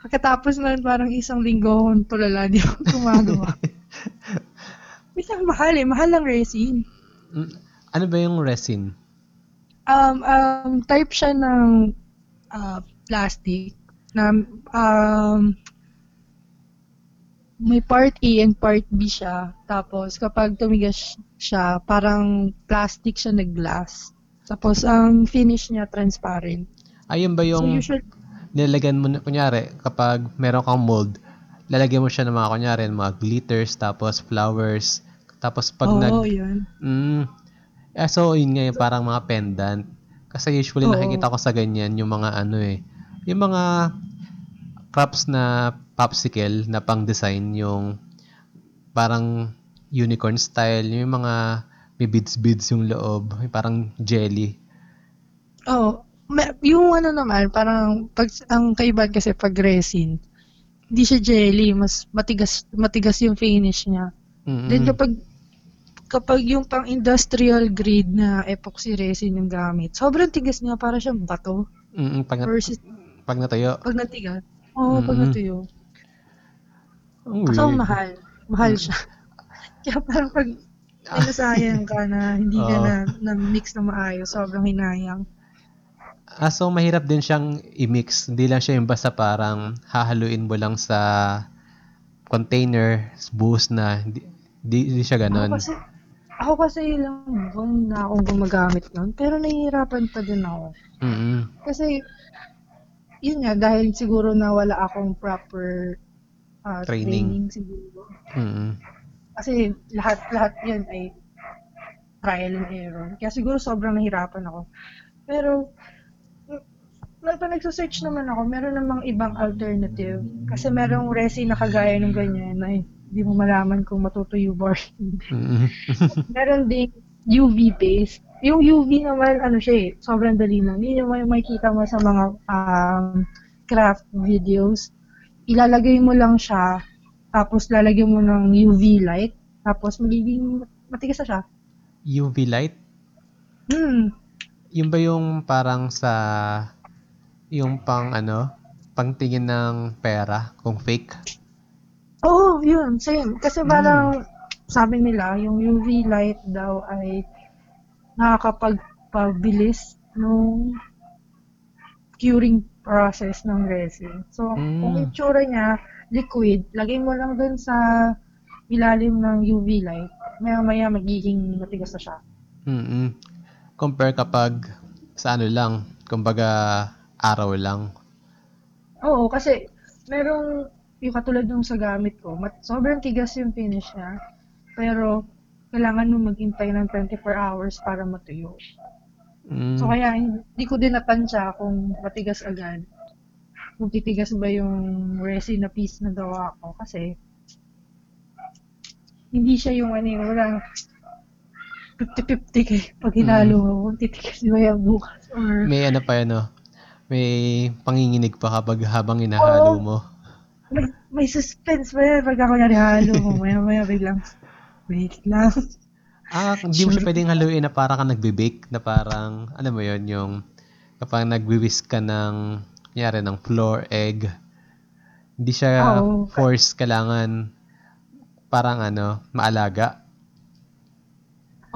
pagkatapos na parang isang linggo akong tulala, di ako gumagawa. Minsan mahal eh, mahal ang resin. Mm. Ano ba yung resin? Um, um, type siya ng ah, plastic na um, may part A and part B siya. Tapos kapag tumigas siya, parang plastic siya na glass. Tapos ang finish niya transparent. Ayun ba So yung usually, nilagyan mo, kunyari, kapag meron kang mold, lalagyan mo siya ng mga, kunyari, mga glitters, tapos flowers, tapos pag oo, nag, yun. mm, eh, so yun nga yung parang mga pendant. Kasi usually Oo. nakikita ko sa ganyan yung mga ano eh, yung mga crops na popsicle na pang design yung parang unicorn style, yung mga may beads-beads yung loob, yung parang jelly. Oo. Yung ano naman, parang pag, ang kaibahan kasi pag resin, hindi siya jelly, mas matigas matigas yung finish niya. Mm-mm. Then kapag kapag yung pang industrial grade na epoxy resin yung gamit, sobrang tigas niya para siyang bato Mm-mm, pag, nat- versus pag natayo. pag natigas. Oo, pag Mm-mm. natuyo. Ang So, mahal. Mahal siya. Kaya parang pag may nasayang ka na hindi ka Oo. na, na mix na maayos, sobrang hinayang. Ah, so mahirap din siyang i-mix. Hindi lang siya yung basta parang hahaluin mo lang sa container, buhos na. Hindi, hindi, hindi siya Ako ganon. kasi, ako kasi ilang buwan na akong gumagamit nun, pero nahihirapan pa din ako. Mm-mm. Kasi, yun nga, dahil siguro na wala akong proper ah, Training. training siguro. Mm-mm. Kasi lahat lahat yan ay trial and error. Kaya siguro sobrang nahirapan ako. Pero, na nagsa-search naman ako, meron namang ibang alternative. Kasi merong resin na kagaya ng ganyan na hindi mo malaman kung matutuyo ba or hindi. Mm-mm. Meron ding UV based. Yung UV naman, ano siya eh, sobrang dali lang. Yun yung may makikita mo sa mga um, craft videos. Ilalagay mo lang siya, tapos lalagyan mo ng UV light, tapos magiging matigas na siya. UV light? Hmm. Yun ba yung parang sa yung pang ano, pang tingin ng pera kung fake? Oo, oh, yun, same. Kasi parang, sabi nila, yung UV light daw ay nakakapagpabilis nung curing process ng resin. So, Mm. kung itsura niya, liquid, lagay mo lang dun sa ilalim ng UV light, maya-maya magiging matigas na siya. Mm-mm. Compare kapag sa ano lang, kumbaga araw lang. Oo, kasi merong, yung katulad nung sa gamit ko, mat- sobrang tigas yung finish niya, pero kailangan mo maghintay ng 24 hours para matuyo. Mm. So kaya hindi ko din natansya kung matigas agad. kung titigas ba yung resin na piece na gawa ko. Kasi, hindi siya yung ano yung walang 50-50 kay pag hinalo mo, kung titigas ba yan bukas. Or, May ano pa ano, may panginginig pa kapag habang inahalo Oo. mo. may, may suspense pa yan pag ako narihalo mo. Maya maya biglang, wait lang. Ah, hindi mo siya pwedeng haluin na parang ka nagbe-bake, na parang, alam mo yon yung kapag nagwi-whisk ka ng, kunyari, ng flour, egg, hindi siya Oo. force, kailangan parang ano, maalaga.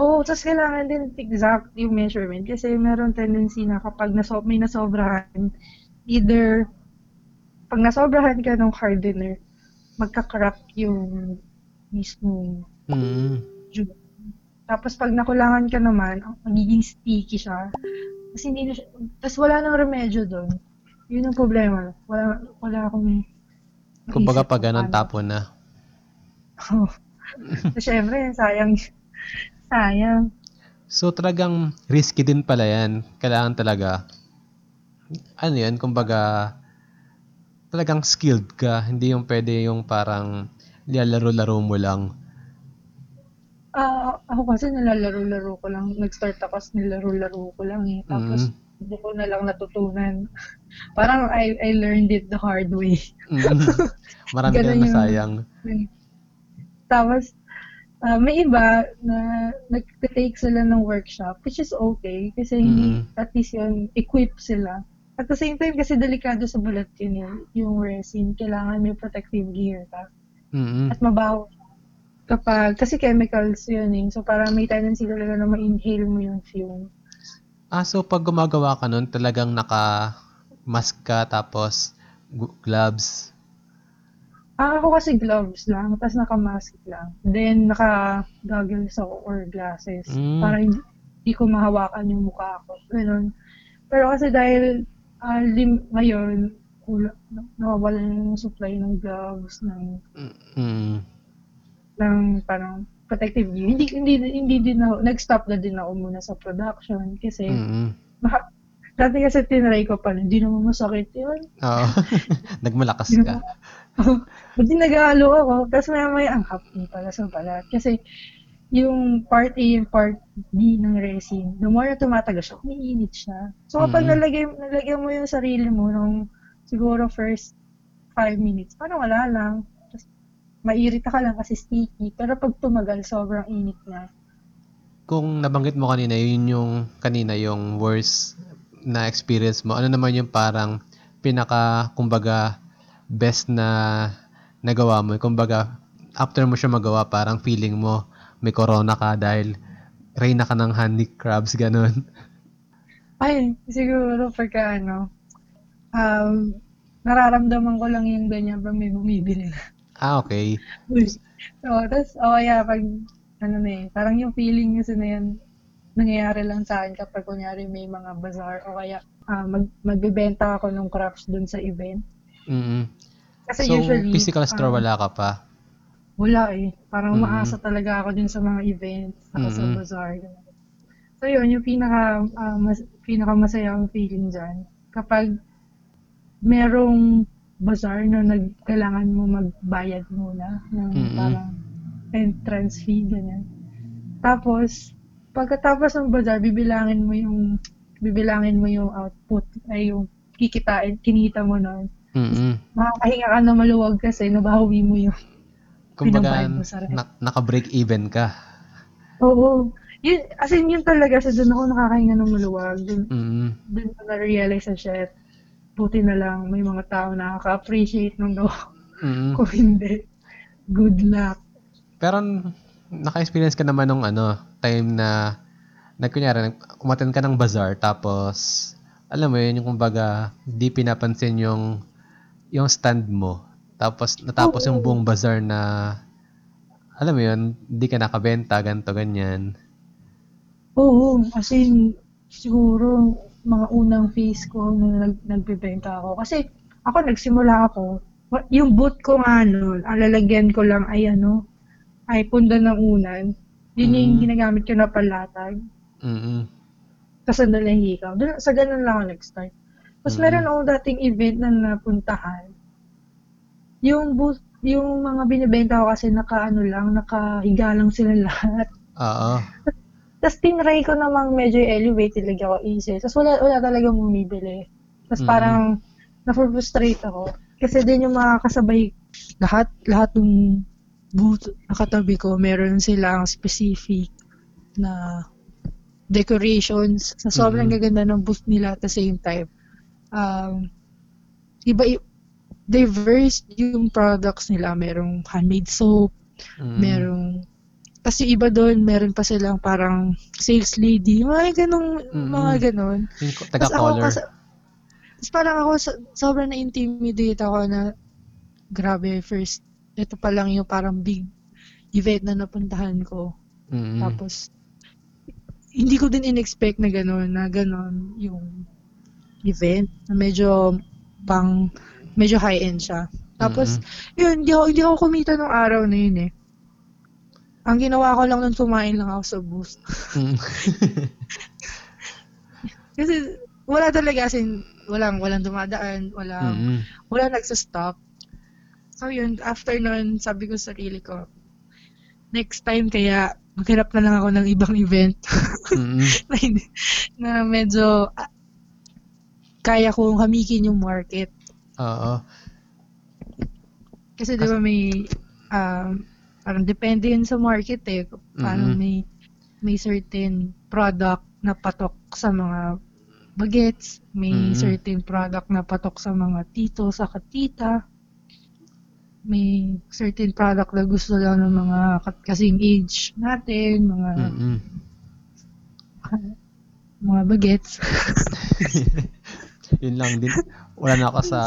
Oo, oh, tapos kailangan din exact yung measurement kasi meron tendency na kapag naso may nasobrahan, either pag nasobrahan ka ng hardener, magka-crack yung mismo Mm. juice. Tapos pag nakulangan ka naman, magiging sticky siya. Kasi hindi na siya, tapos wala nang remedyo doon. Yun ang problema. Wala, wala akong Kumbaga pag ganun, paano. tapo na. Oo. so, syempre, sayang. Sayang. So talagang risky din pala yan. Kailangan talaga, ano yan, kumbaga, talagang skilled ka. Hindi yung pwede yung parang nilalaro-laro mo lang. Ah, ako kasi nilalaro-laro ko lang. Nag-start ako as nilalaro-laro ko lang eh. Tapos, hindi ko na lang natutunan. Parang I, I learned it the hard way. Mm. Marami ka Ganun na yung- nasayang. Tapos, ah, may iba na nag-take sila ng workshop, which is okay. Kasi hindi, Mm. at least yun, equip sila. At the same time, kasi delikado sa balat yun eh, yung resin. Kailangan may protective gear ka. Mm. At mabaho kapag, kasi chemicals yun eh. So, parang may tendency talaga na ma-inhale mo yung fume. Ah, so pag gumagawa ka nun, talagang naka-mask ka, tapos gloves. Ah, ako kasi gloves lang, tapos naka-mask lang. Then, naka-goggles ako or glasses. Mm. Para hindi, hindi ko mahawakan yung mukha ko. Ganun. Pero kasi dahil ah, lim- ngayon, kula, nawawala na yung supply ng gloves, ng, Mm. ng parang protective gear. Hindi, hindi, hindi din ako, nag-stop na din ako muna sa production kasi Mm. Maka- Dati kasi tinry ko pa, hindi naman masakit yun. Oo. Nagmalakas ka. Buti nag-aalo ako, tapos may may ang hapon pala sa balat. Kasi yung part A and part B ng resin, the more na tumatagal siya, umiinit siya. So kapag Mhm. nalagay, nalagay mo yung sarili mo nung siguro first five minutes, parang wala lang. Just, mairita ka lang kasi sticky. Pero pag tumagal, sobrang init na. Kung nabanggit mo kanina, yun yung kanina yung worst na experience mo. Ano naman yung parang pinaka, kumbaga, best na nagawa mo? Kumbaga, after mo siya magawa, parang feeling mo may corona ka dahil reyna ka ng honey crabs, ganun. Ay, siguro pagka ano, um, nararamdaman ko lang yung ganyan pag may bumibili na. Ah, okay. so, tapos, o kaya pag, ano na eh, parang yung feeling kasi na yan, nangyayari lang sa akin kapag kunyari may mga bazaar o kaya ah, mag, magbebenta ako ng crafts dun sa event. Mm Kasi so, usually, physical store ah, wala ka pa? Wala eh. Parang Mm. umaasa talaga ako din sa mga events, saka sa Mm. bazaar. So yun, yung pinaka, ah, mas, pinaka masayang feeling dyan. Kapag merong bazaar na nag, kailangan mo magbayad muna ng Mm-mm. parang entrance fee, ganyan. Tapos, pagkatapos ng bazaar, bibilangin mo yung bibilangin mo yung output, ay yung kikitain, kinita mo nun. Mm Makakahinga ka na maluwag kasi nabawi mo yung Kumbaga, mo sa na- naka-break even ka. Oo. Yun, as in, yun talaga. Sa doon ako nakakahinga ng maluwag. Doon, mm doon ko na-realize na shit. Buti na lang may mga tao na nakaka-appreciate ng gawa. mm Kung hindi, good luck. Pero naka-experience ka naman nung ano, time na nagkunyari, nag- umattend ka ng bazaar tapos alam mo yun, yung kumbaga di pinapansin yung yung stand mo. Tapos natapos yung buong bazaar na alam mo yun, di ka nakabenta, ganto ganyan. Oo. As in, siguro, mga unang phase ko nung nag, nagbibenta ako. Kasi, ako, nagsimula ako. Yung boot ko nga nun, ang lalagyan ko lang ay ano, ay punda ng unan. Yun yung Mm. ginagamit ko na palatag. Mm. Tapos ang hikaw. Dun, sa ganun lang ako nag-start. Tapos Mm. meron akong dating event na napuntahan. Yung booth, yung mga binibenta ko kasi naka ano lang, nakahiga lang sila lahat. Oo. Tapos tinry ko namang medyo elevate talaga ako easy. Tapos wala, wala talagang bumibili. Tapos Mm. parang na-frustrate ako. Kasi din yung mga kasabay, lahat, lahat ng booth na katabi ko, meron silang specific na decorations sa sobrang Mm. gaganda ng booth nila at the same time. Um, iba, i- diverse yung products nila. Merong handmade soap, Mm. merong tapos yung iba doon, meron pa silang parang sales lady, mga ganong, Mm-mm. mga ganon. Ko- Tapos tapos parang ako, so- sobrang na-intimidate ako na, grabe, first, ito pa lang yung parang big event na napuntahan ko. Mm. Tapos, hindi ko din in-expect na gano'n, na gano'n yung event. Na medyo pang, medyo high-end siya. Tapos, yun, hindi ako, hindi ako kumita nung araw na yun eh. Ang ginawa ko lang nun, kumain lang ako sa booth. Mm. Kasi, wala talaga, as in, walang, walang dumadaan, walang, Mm. wala nagsastop. So yun, after nun, sabi ko sa sarili ko, next time kaya maghanap na lang ako ng ibang event Mm. na, na medyo kaya kong hamikin yung market. Oo. Kasi di ba may, um, parang depende yun sa market eh. Parang Mhm. may, may certain product na patok sa mga bagets, may Mhm. certain product na patok sa mga tito, sa katita, may certain product na gusto lang ng mga kat- kasing age natin, mga Mm. mga bagets. Yun lang din. Wala na ako sa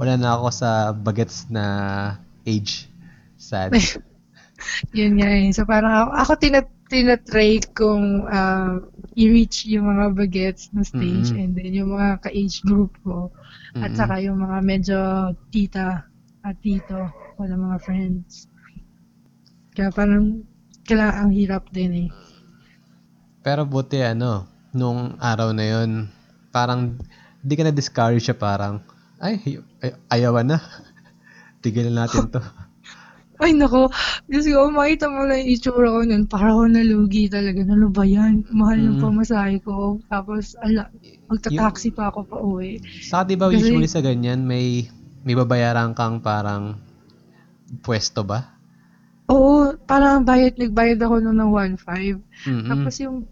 wala na ako sa bagets na age. Sad. Yun nga eh. So parang ako, ako tinat tinatry kong ah, i-reach yung mga bagets na stage Mhm. and then yung mga ka-age group ko at Mm-mm. saka yung mga medyo tita at tito ko na mga friends. Kaya parang kailangan ang hirap din eh. Pero buti ano, nung araw na yun, parang di ka na-discourage siya parang, ay, ay ayawan na. Tigilan natin to. Ay nako, kasi ko makita mo lang yung itsura ko nun, parang ako nalugi talaga. Ano ba yan? Mahal Mm. pamasahe ko. Tapos, ala, magta-taxi pa ako pa uwi. Saka di ba Kasi- usually sa ganyan, may may babayaran kang parang pwesto ba? Oo, parang bayad, nagbayad ako nun ng 1.5. Mm-mm. Tapos yung,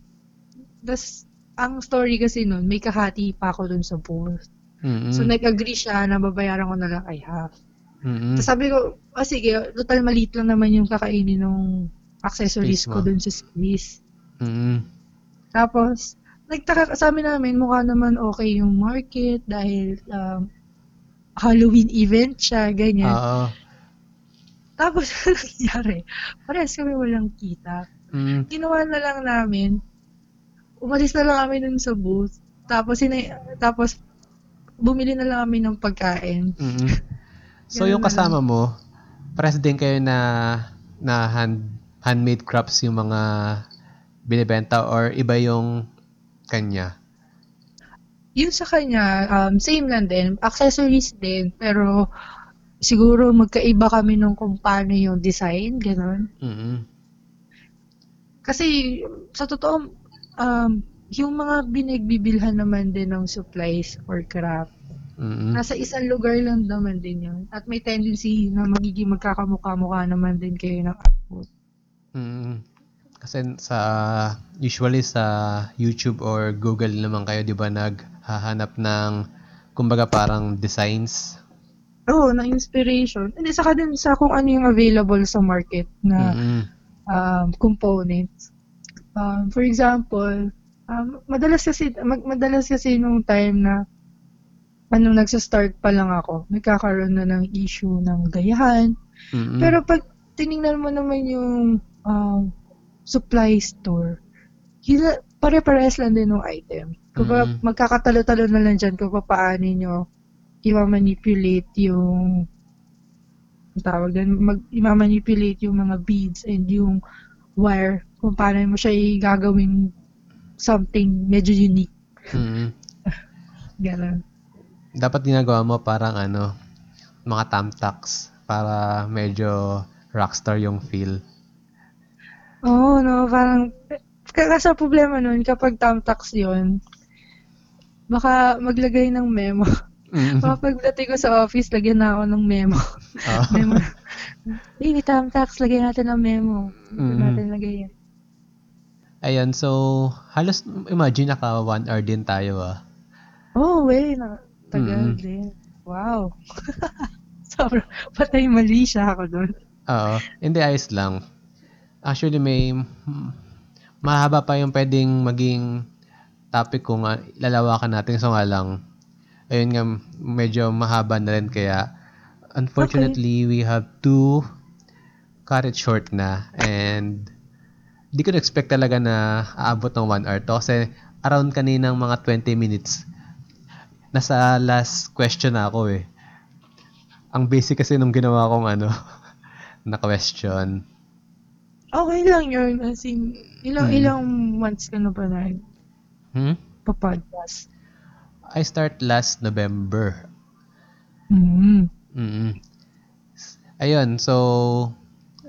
das, ang story kasi nun, may kahati pa ako dun sa booth. Mm-mm. So, nag-agree siya na babayaran ko na lang ay half. Tapos sabi ko, oh sige, total maliit lang naman yung kakainin ng accessories ko dun sa space. Mm-mm. Tapos, nagtaka sa amin namin, mukha naman okay yung market dahil um, Halloween event siya, ganyan. Oo. Tapos, ano nangyari? Parehas kami walang kita. Mm. Ginawa na lang namin, umalis na lang kami dun sa booth. Tapos, sina- tapos bumili na lang kami ng pagkain. Mm-mm. So yung kasama mo, pares din kayo na na hand handmade crafts yung mga binibenta or iba yung kanya? Yung sa kanya, um, same lang din. Accessories din. Pero, siguro magkaiba kami nung kung paano yung design, ganun. Mm-mm. Kasi, sa totoo, um, yung mga binagbibilhan naman din ng supplies or craft, Mm-mm. nasa isang lugar lang naman din yun. At may tendency na magiging magkakamukha-mukha naman din kayo ng output. Mm. Kasi sa usually sa YouTube or Google naman kayo 'di ba naghahanap ng kumbaga parang designs. Oo, na inspiration. Hindi, saka din sa kung ano yung available sa market na Mm-mm. um, components. Um, for example, um, madalas kasi mag, madalas kasi nung time na ano nagsa-start pa lang ako, nagkakaroon na ng issue ng gayahan. Mm-mm. Pero pag tiningnan mo naman yung um, supply store, hila, pare-pares lang din ng item. Kung ba, Mhm. magkakatalo-talo na lang dyan kung paano nyo i-manipulate yung tawag doon, mag, i-manipulate yung mga beads and yung wire kung paano mo siya gagawing something medyo unique. Mm-mm. Ganon. Dapat ginagawa mo parang ano, mga tamtaks para medyo rockstar yung feel. Oo, no, parang, kaso problema nun, kapag tamtax yun, baka maglagay ng memo. Mm. Baka pagdating ko sa office, lagyan na ako ng memo. Oo. memo. Hey, tamtax, lagyan natin ng memo. Hindi Mm. natin lagay yan. Ayan, so halos imagine naka one hour din tayo ah. Oh, way, na, tagal Mm. din. Wow. Sobrang, patay mali siya ako doon. Oo, hindi ayos lang. Actually may mahaba pa yung pwedeng maging topic kung uh, lalawakan natin so nga lang ayun nga medyo mahaba na rin kaya unfortunately we have to cut it short na and di ko na-expect talaga na aabot ng 1 hour to kasi around kaninang mga 20 minutes nasa last question na ako eh ang basic kasi nung ginawa kong ano na question Okay lang yun. As in, ilang, Mm. ilang months ka na ba na hmm? pa-podcast? I start last November Hmm. mm Ayun, so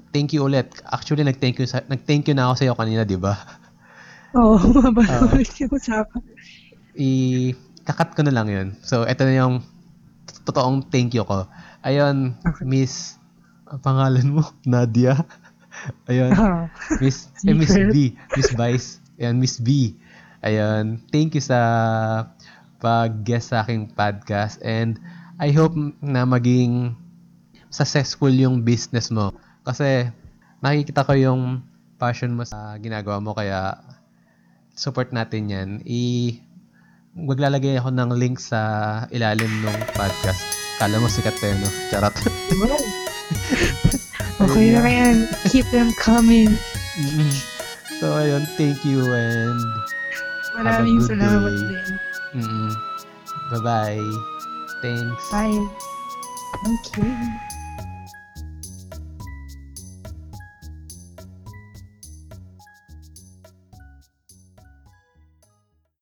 thank you ulit. Actually, nag-thank you sa, nag-thank you na ako sa iyo kanina, 'di ba? Oo, oh, mababa Oo. ulit yung usapan. I kakat ko na lang 'yun. So, ito na yung to- totoong thank you ko. Ayun, Okay. Miss ang pangalan mo, Nadia. Ayun, Ah, Miss eh, Miss. B, Miss Vice. Ayun, Miss B. Ayun, thank you sa pag-guest sa aking podcast and I hope na maging successful yung business mo. Kasi nakikita ko yung passion mo sa ginagawa mo kaya support natin yan. I maglalagay ako ng link sa ilalim ng podcast. Kala mo sikat tayo, no? Charot. okay na yan. Keep them coming. Mm. so, ayun. Thank you and Maraming good salamat day. din. mm Bye-bye. Thanks. Bye. Thank you.